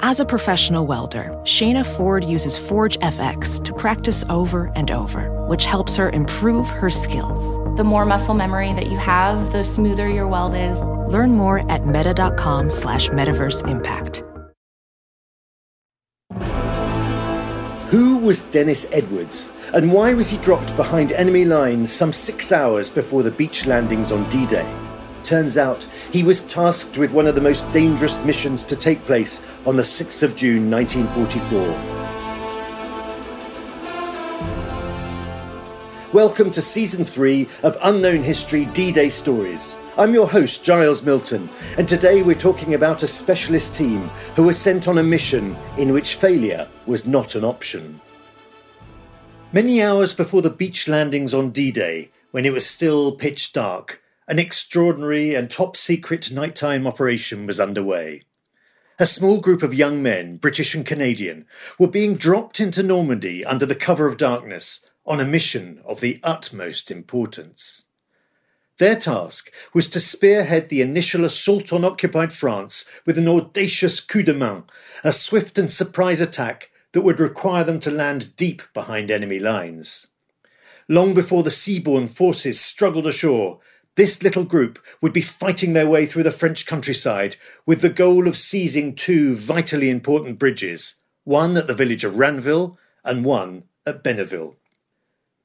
As a professional welder, Shayna Ford uses Forge FX to practice over and over, which helps her improve her skills. The more muscle memory that you have, the smoother your weld is. Learn more at meta.com slash metaverse impact. Who was Dennis Edwards, and why was he dropped behind enemy lines some six hours before the beach landings on D Day? Turns out he was tasked with one of the most dangerous missions to take place on the 6th of June 1944. Welcome to Season 3 of Unknown History D Day Stories. I'm your host, Giles Milton, and today we're talking about a specialist team who were sent on a mission in which failure was not an option. Many hours before the beach landings on D Day, when it was still pitch dark, an extraordinary and top secret nighttime operation was underway. A small group of young men, British and Canadian, were being dropped into Normandy under the cover of darkness on a mission of the utmost importance. Their task was to spearhead the initial assault on occupied France with an audacious coup de main, a swift and surprise attack that would require them to land deep behind enemy lines. Long before the seaborne forces struggled ashore, this little group would be fighting their way through the French countryside with the goal of seizing two vitally important bridges, one at the village of Ranville and one at Bénouville.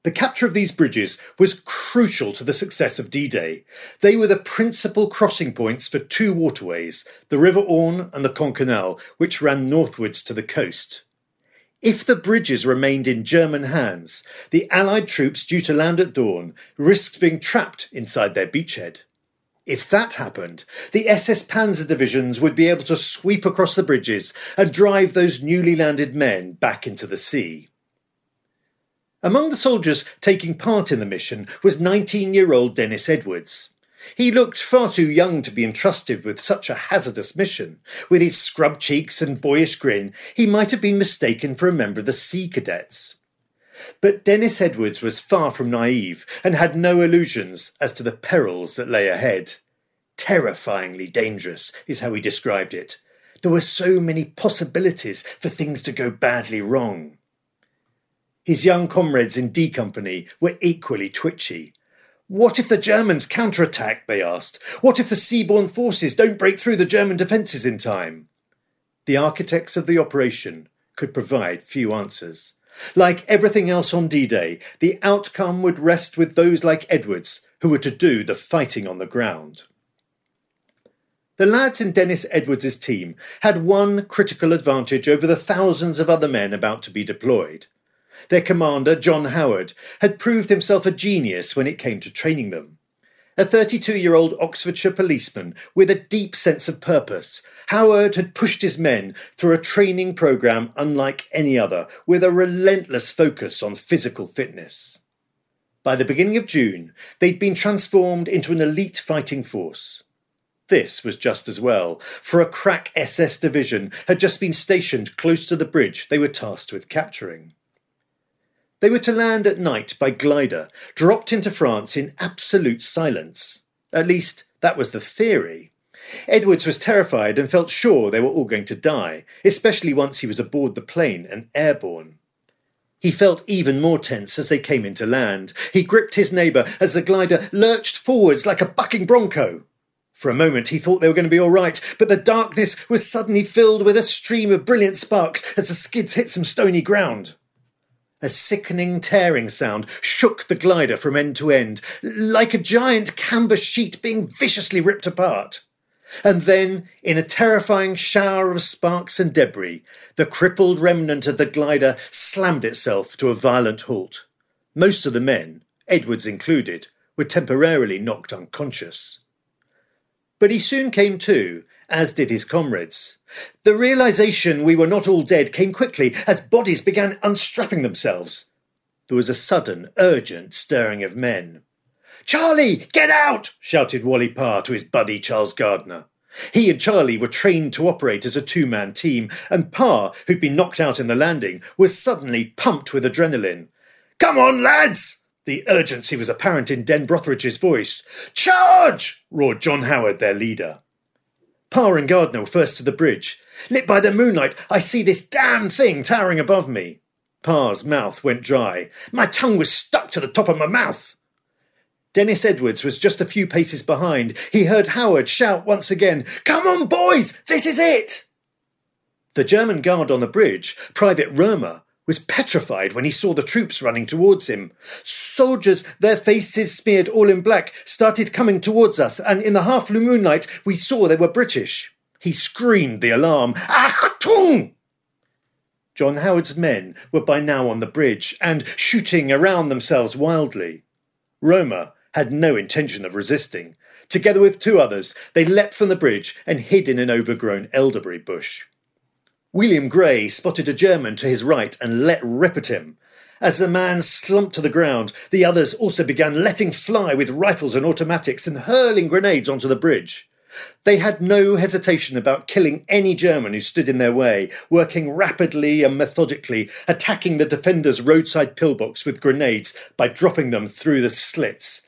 The capture of these bridges was crucial to the success of D Day. They were the principal crossing points for two waterways, the River Orne and the Caen which ran northwards to the coast. If the bridges remained in German hands, the Allied troops due to land at dawn risked being trapped inside their beachhead. If that happened, the SS Panzer divisions would be able to sweep across the bridges and drive those newly landed men back into the sea. Among the soldiers taking part in the mission was 19 year old Dennis Edwards. He looked far too young to be entrusted with such a hazardous mission. With his scrub cheeks and boyish grin, he might have been mistaken for a member of the Sea Cadets. But Dennis Edwards was far from naive and had no illusions as to the perils that lay ahead. Terrifyingly dangerous is how he described it. There were so many possibilities for things to go badly wrong. His young comrades in D Company were equally twitchy. What if the Germans counterattack? they asked. What if the seaborne forces don't break through the German defences in time? The architects of the operation could provide few answers. Like everything else on D Day, the outcome would rest with those like Edwards who were to do the fighting on the ground. The lads in Dennis Edwards's team had one critical advantage over the thousands of other men about to be deployed. Their commander, John Howard, had proved himself a genius when it came to training them. A 32 year old Oxfordshire policeman with a deep sense of purpose, Howard had pushed his men through a training programme unlike any other, with a relentless focus on physical fitness. By the beginning of June, they'd been transformed into an elite fighting force. This was just as well, for a crack SS division had just been stationed close to the bridge they were tasked with capturing. They were to land at night by glider, dropped into France in absolute silence. At least, that was the theory. Edwards was terrified and felt sure they were all going to die, especially once he was aboard the plane and airborne. He felt even more tense as they came into land. He gripped his neighbour as the glider lurched forwards like a bucking bronco. For a moment he thought they were going to be all right, but the darkness was suddenly filled with a stream of brilliant sparks as the skids hit some stony ground. A sickening tearing sound shook the glider from end to end, like a giant canvas sheet being viciously ripped apart. And then, in a terrifying shower of sparks and debris, the crippled remnant of the glider slammed itself to a violent halt. Most of the men, Edwards included, were temporarily knocked unconscious. But he soon came to as did his comrades. The realization we were not all dead came quickly as bodies began unstrapping themselves. There was a sudden, urgent stirring of men. Charlie, get out! shouted Wally Parr to his buddy Charles Gardner. He and Charlie were trained to operate as a two man team, and Parr, who'd been knocked out in the landing, was suddenly pumped with adrenaline. Come on, lads! The urgency was apparent in Den Brotheridge's voice. Charge! roared John Howard, their leader. Parr and Gardner were first to the bridge. Lit by the moonlight, I see this damn thing towering above me. Parr's mouth went dry. My tongue was stuck to the top of my mouth. Dennis Edwards was just a few paces behind. He heard Howard shout once again, Come on, boys! This is it! The German guard on the bridge, Private Römer, was petrified when he saw the troops running towards him. Soldiers, their faces smeared all in black, started coming towards us, and in the half moonlight we saw they were British. He screamed the alarm, Achtung! John Howard's men were by now on the bridge and shooting around themselves wildly. Römer had no intention of resisting. Together with two others, they leapt from the bridge and hid in an overgrown elderberry bush. William Gray spotted a German to his right and let rip at him. As the man slumped to the ground, the others also began letting fly with rifles and automatics and hurling grenades onto the bridge. They had no hesitation about killing any German who stood in their way, working rapidly and methodically, attacking the defenders' roadside pillbox with grenades by dropping them through the slits.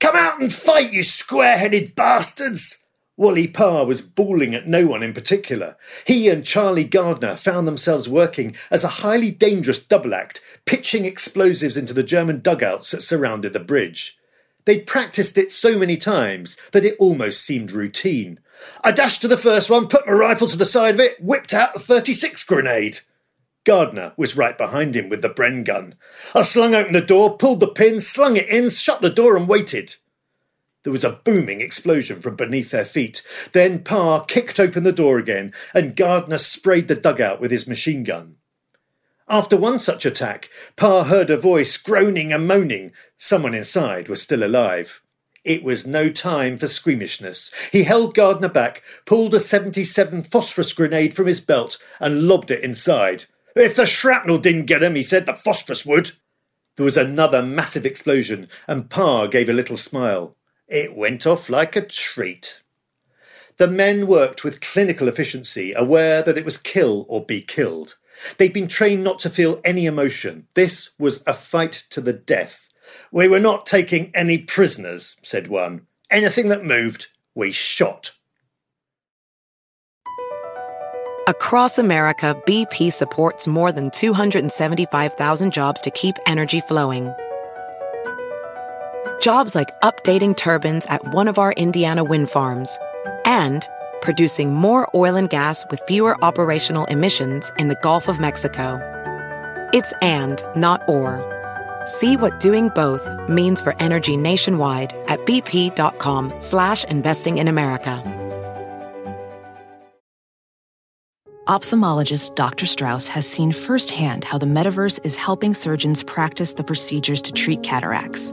Come out and fight, you square headed bastards! Wally Parr was bawling at no one in particular. He and Charlie Gardner found themselves working as a highly dangerous double act, pitching explosives into the German dugouts that surrounded the bridge. They'd practiced it so many times that it almost seemed routine. I dashed to the first one, put my rifle to the side of it, whipped out a 36 grenade. Gardner was right behind him with the Bren gun. I slung open the door, pulled the pin, slung it in, shut the door, and waited. There was a booming explosion from beneath their feet. Then Parr kicked open the door again, and Gardner sprayed the dugout with his machine gun. After one such attack, Parr heard a voice groaning and moaning. Someone inside was still alive. It was no time for squeamishness. He held Gardner back, pulled a 77 phosphorus grenade from his belt, and lobbed it inside. If the shrapnel didn't get him, he said, the phosphorus would. There was another massive explosion, and Parr gave a little smile. It went off like a treat. The men worked with clinical efficiency, aware that it was kill or be killed. They'd been trained not to feel any emotion. This was a fight to the death. We were not taking any prisoners, said one. Anything that moved, we shot. Across America, BP supports more than 275,000 jobs to keep energy flowing. Jobs like updating turbines at one of our Indiana wind farms and producing more oil and gas with fewer operational emissions in the Gulf of Mexico. It's and, not or. See what doing both means for energy nationwide at bp.com slash investing in America. Ophthalmologist Dr. Strauss has seen firsthand how the metaverse is helping surgeons practice the procedures to treat cataracts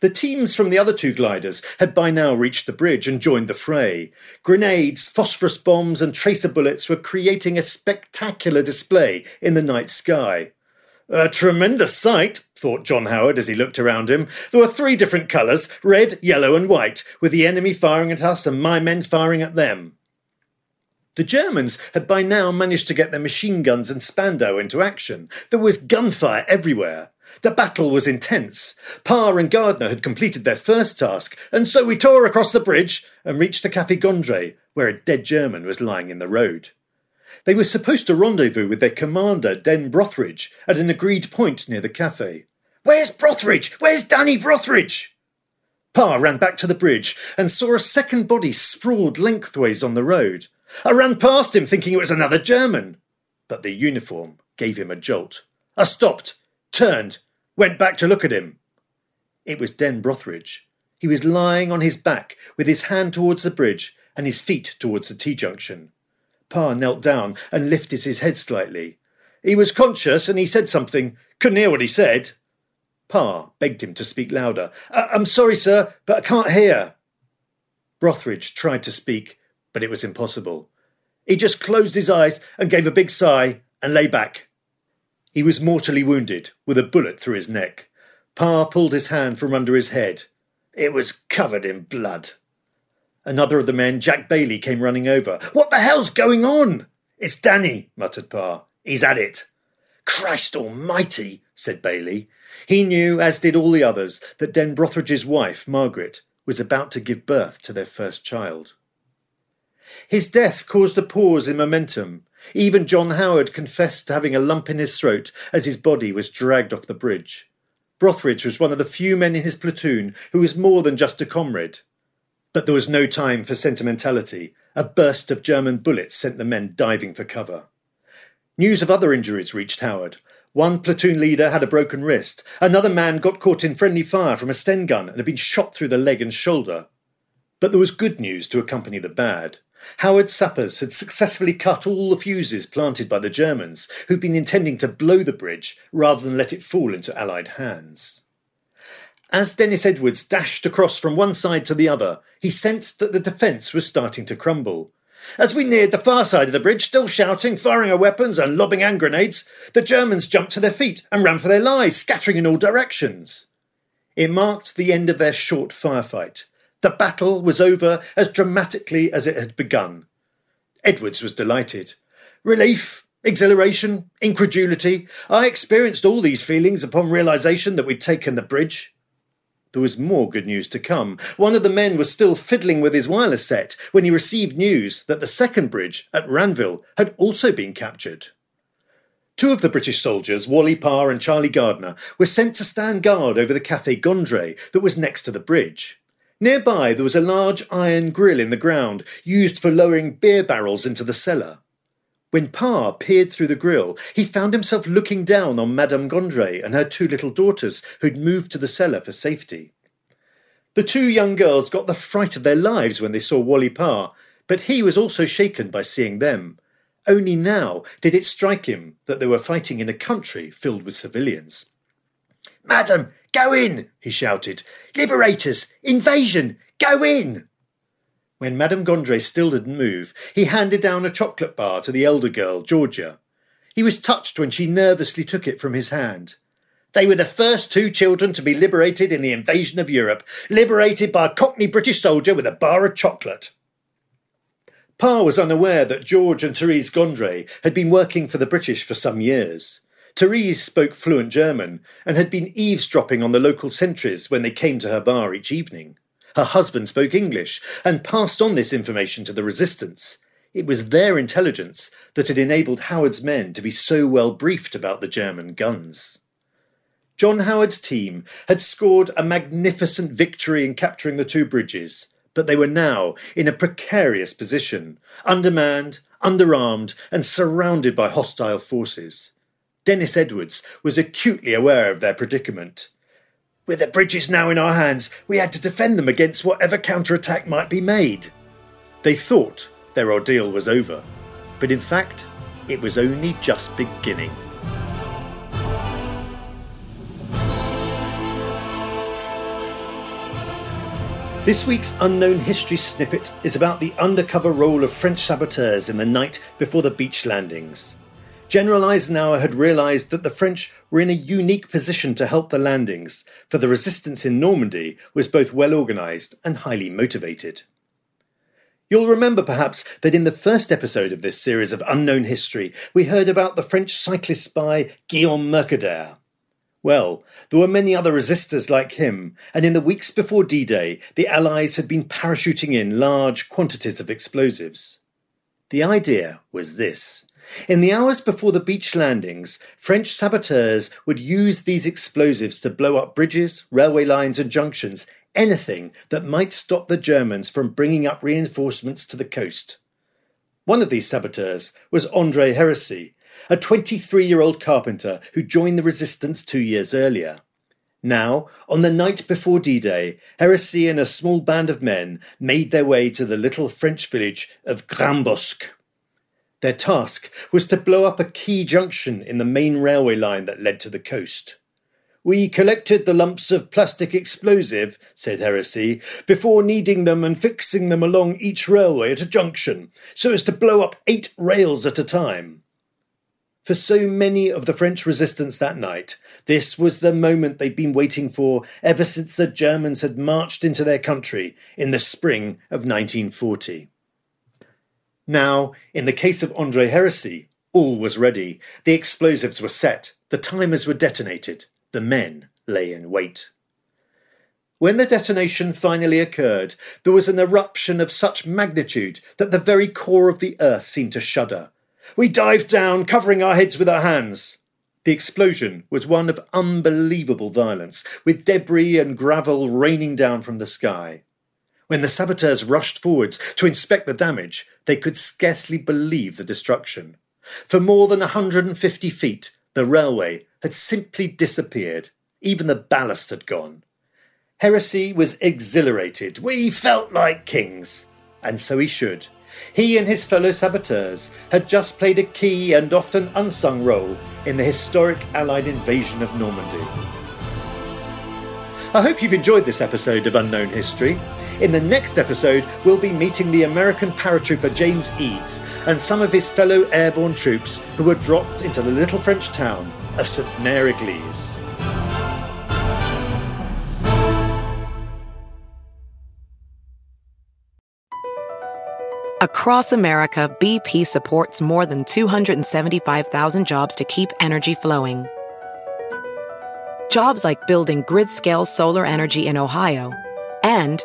The teams from the other two gliders had by now reached the bridge and joined the fray. Grenades, phosphorus bombs, and tracer bullets were creating a spectacular display in the night sky. A tremendous sight, thought John Howard as he looked around him. There were three different colours red, yellow, and white, with the enemy firing at us and my men firing at them. The Germans had by now managed to get their machine guns and Spandau into action. There was gunfire everywhere. The battle was intense. Parr and Gardner had completed their first task, and so we tore across the bridge and reached the Café Gondré, where a dead German was lying in the road. They were supposed to rendezvous with their commander, Den Brotheridge, at an agreed point near the cafe. Where's Brotheridge? Where's Danny Brotheridge? Parr ran back to the bridge and saw a second body sprawled lengthways on the road. I ran past him thinking it was another German, but the uniform gave him a jolt. I stopped turned, went back to look at him. It was Den Brotheridge. He was lying on his back with his hand towards the bridge and his feet towards the T junction. Parr knelt down and lifted his head slightly. He was conscious and he said something. Couldn't hear what he said. Parr begged him to speak louder. I'm sorry, sir, but I can't hear. Brotheridge tried to speak, but it was impossible. He just closed his eyes and gave a big sigh and lay back. He was mortally wounded, with a bullet through his neck. Parr pulled his hand from under his head. It was covered in blood. Another of the men, Jack Bailey, came running over. What the hell's going on? It's Danny, muttered Parr. He's at it. Christ almighty, said Bailey. He knew, as did all the others, that Den Brotheridge's wife, Margaret, was about to give birth to their first child. His death caused a pause in momentum. Even John Howard confessed to having a lump in his throat as his body was dragged off the bridge. Brotheridge was one of the few men in his platoon who was more than just a comrade. But there was no time for sentimentality. A burst of German bullets sent the men diving for cover. News of other injuries reached Howard. One platoon leader had a broken wrist. Another man got caught in friendly fire from a Sten gun and had been shot through the leg and shoulder. But there was good news to accompany the bad. Howard's sappers had successfully cut all the fuses planted by the Germans, who'd been intending to blow the bridge rather than let it fall into Allied hands. As Dennis Edwards dashed across from one side to the other, he sensed that the defence was starting to crumble. As we neared the far side of the bridge, still shouting, firing our weapons, and lobbing hand grenades, the Germans jumped to their feet and ran for their lives, scattering in all directions. It marked the end of their short firefight, the battle was over as dramatically as it had begun. Edwards was delighted. Relief, exhilaration, incredulity. I experienced all these feelings upon realization that we'd taken the bridge. There was more good news to come. One of the men was still fiddling with his wireless set when he received news that the second bridge at Ranville had also been captured. Two of the British soldiers, Wally Parr and Charlie Gardner, were sent to stand guard over the Café Gondré that was next to the bridge. Nearby there was a large iron grill in the ground, used for lowering beer barrels into the cellar. When Parr peered through the grill, he found himself looking down on Madame Gondré and her two little daughters, who'd moved to the cellar for safety. The two young girls got the fright of their lives when they saw Wally Parr, but he was also shaken by seeing them. Only now did it strike him that they were fighting in a country filled with civilians. Madam, go in, he shouted. Liberators! Invasion! Go in! When Madame Gondré still didn't move, he handed down a chocolate bar to the elder girl, Georgette. He was touched when she nervously took it from his hand. They were the first two children to be liberated in the invasion of Europe, liberated by a cockney British soldier with a bar of chocolate. Parr was unaware that George and Therese Gondré had been working for the British for some years. Therese spoke fluent German and had been eavesdropping on the local sentries when they came to her bar each evening. Her husband spoke English and passed on this information to the resistance. It was their intelligence that had enabled Howard's men to be so well briefed about the German guns. John Howard's team had scored a magnificent victory in capturing the two bridges, but they were now in a precarious position, undermanned, underarmed, and surrounded by hostile forces. Dennis Edwards was acutely aware of their predicament. With the bridges now in our hands, we had to defend them against whatever counterattack might be made. They thought their ordeal was over, but in fact, it was only just beginning. This week's Unknown History snippet is about the undercover role of French saboteurs in the night before the beach landings. General Eisenhower had realised that the French were in a unique position to help the landings, for the resistance in Normandy was both well organised and highly motivated. You'll remember perhaps that in the first episode of this series of unknown history, we heard about the French cyclist spy Guillaume Mercader. Well, there were many other resistors like him, and in the weeks before D Day, the Allies had been parachuting in large quantities of explosives. The idea was this in the hours before the beach landings, French saboteurs would use these explosives to blow up bridges, railway lines, and junctions, anything that might stop the Germans from bringing up reinforcements to the coast. One of these saboteurs was Andre Hérissi, a 23 year old carpenter who joined the resistance two years earlier. Now, on the night before D Day, Hérissi and a small band of men made their way to the little French village of Grambosque. Their task was to blow up a key junction in the main railway line that led to the coast. We collected the lumps of plastic explosive, said Hérissi, before kneading them and fixing them along each railway at a junction, so as to blow up eight rails at a time. For so many of the French resistance that night, this was the moment they'd been waiting for ever since the Germans had marched into their country in the spring of 1940. Now, in the case of Andre Hérissi, all was ready. The explosives were set, the timers were detonated, the men lay in wait. When the detonation finally occurred, there was an eruption of such magnitude that the very core of the earth seemed to shudder. We dived down, covering our heads with our hands. The explosion was one of unbelievable violence, with debris and gravel raining down from the sky. When the saboteurs rushed forwards to inspect the damage, they could scarcely believe the destruction. For more than a 150 feet, the railway had simply disappeared. Even the ballast had gone. Hérissi was exhilarated. We felt like kings. And so he should. He and his fellow saboteurs had just played a key and often unsung role in the historic Allied invasion of Normandy. I hope you've enjoyed this episode of Unknown History. In the next episode, we'll be meeting the American paratrooper James Eads and some of his fellow airborne troops who were dropped into the little French town of St. Mary. Across America, BP supports more than 275,000 jobs to keep energy flowing. Jobs like building grid scale solar energy in Ohio and